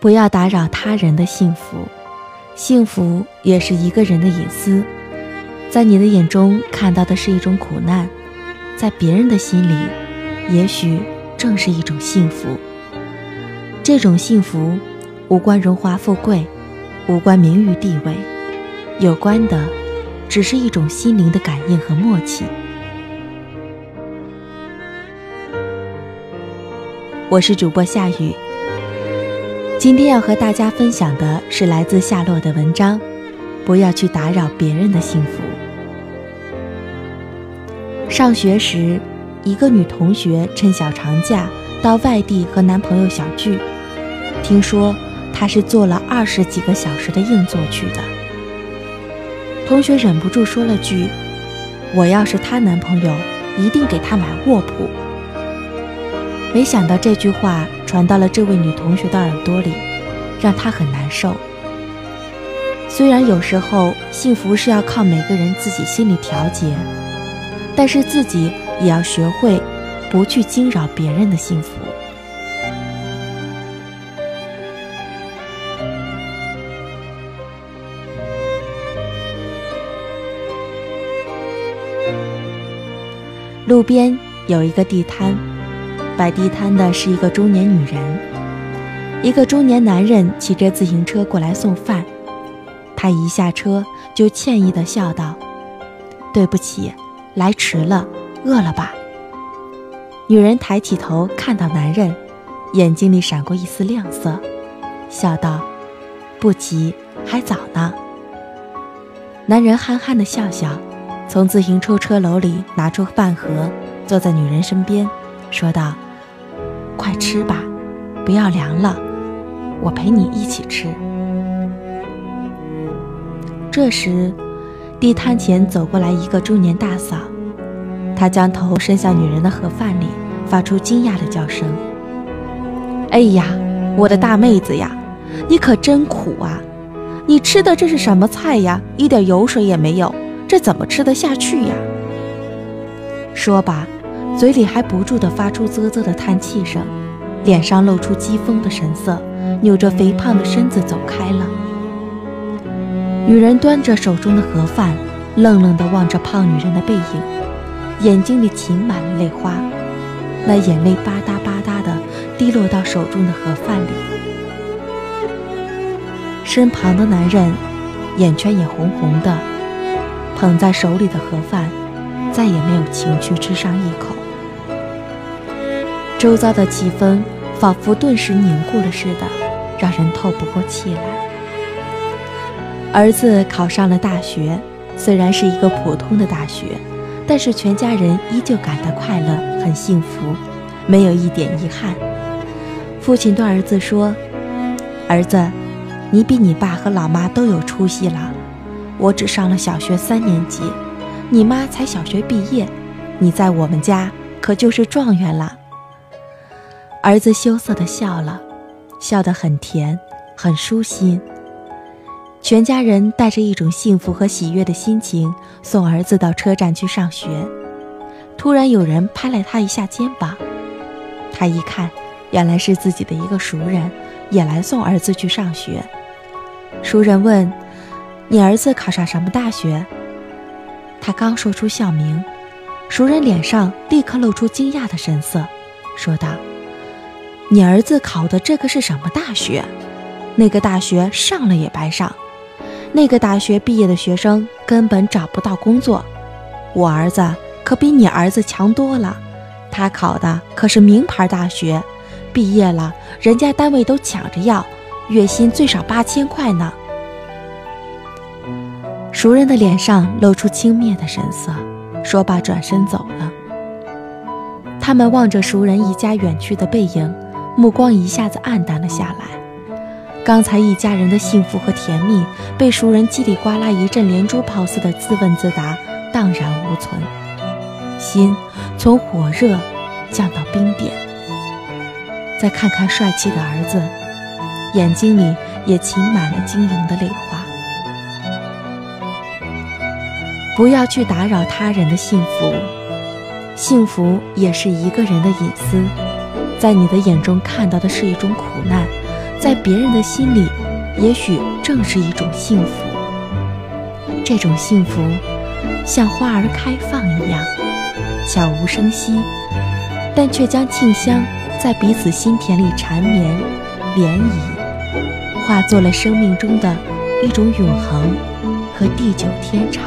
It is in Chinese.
不要打扰他人的幸福，幸福也是一个人的隐私。在你的眼中看到的是一种苦难，在别人的心里，也许正是一种幸福。这种幸福，无关荣华富贵，无关名誉地位，有关的，只是一种心灵的感应和默契。我是主播夏雨，今天要和大家分享的是来自夏洛的文章，不要去打扰别人的幸福。上学时，一个女同学趁小长假到外地和男朋友小聚。听说她是坐了二十几个小时的硬座去的。同学忍不住说了句：“我要是她男朋友，一定给她买卧铺。”没想到这句话传到了这位女同学的耳朵里，让她很难受。虽然有时候幸福是要靠每个人自己心里调节。但是自己也要学会，不去惊扰别人的幸福。路边有一个地摊，摆地摊的是一个中年女人。一个中年男人骑着自行车过来送饭，他一下车就歉意的笑道：“对不起。”来迟了，饿了吧？女人抬起头看到男人，眼睛里闪过一丝亮色，笑道：“不急，还早呢。”男人憨憨的笑笑，从自行车车篓里拿出饭盒，坐在女人身边，说道：“快吃吧，不要凉了，我陪你一起吃。”这时。地摊前走过来一个中年大嫂，她将头伸向女人的盒饭里，发出惊讶的叫声：“哎呀，我的大妹子呀，你可真苦啊！你吃的这是什么菜呀？一点油水也没有，这怎么吃得下去呀？”说罢，嘴里还不住地发出啧啧的叹气声，脸上露出讥讽的神色，扭着肥胖的身子走开了。女人端着手中的盒饭，愣愣地望着胖女人的背影，眼睛里噙满了泪花，那眼泪吧嗒吧嗒地滴落到手中的盒饭里。身旁的男人眼圈也红红的，捧在手里的盒饭，再也没有情趣吃上一口。周遭的气氛仿佛顿时凝固了似的，让人透不过气来。儿子考上了大学，虽然是一个普通的大学，但是全家人依旧感到快乐，很幸福，没有一点遗憾。父亲对儿子说：“儿子，你比你爸和老妈都有出息了。我只上了小学三年级，你妈才小学毕业，你在我们家可就是状元了。”儿子羞涩地笑了，笑得很甜，很舒心。全家人带着一种幸福和喜悦的心情送儿子到车站去上学。突然有人拍了他一下肩膀，他一看，原来是自己的一个熟人，也来送儿子去上学。熟人问：“你儿子考上什么大学？”他刚说出校名，熟人脸上立刻露出惊讶的神色，说道：“你儿子考的这个是什么大学？那个大学上了也白上。”那个大学毕业的学生根本找不到工作，我儿子可比你儿子强多了，他考的可是名牌大学，毕业了人家单位都抢着要，月薪最少八千块呢。熟人的脸上露出轻蔑的神色，说罢转身走了。他们望着熟人一家远去的背影，目光一下子暗淡了下来。刚才一家人的幸福和甜蜜，被熟人叽里呱啦一阵连珠炮似的自问自答，荡然无存。心从火热降到冰点。再看看帅气的儿子，眼睛里也噙满了晶莹的泪花。不要去打扰他人的幸福，幸福也是一个人的隐私。在你的眼中看到的是一种苦难。在别人的心里，也许正是一种幸福。这种幸福，像花儿开放一样，悄无声息，但却将沁香在彼此心田里缠绵、涟漪，化作了生命中的一种永恒和地久天长。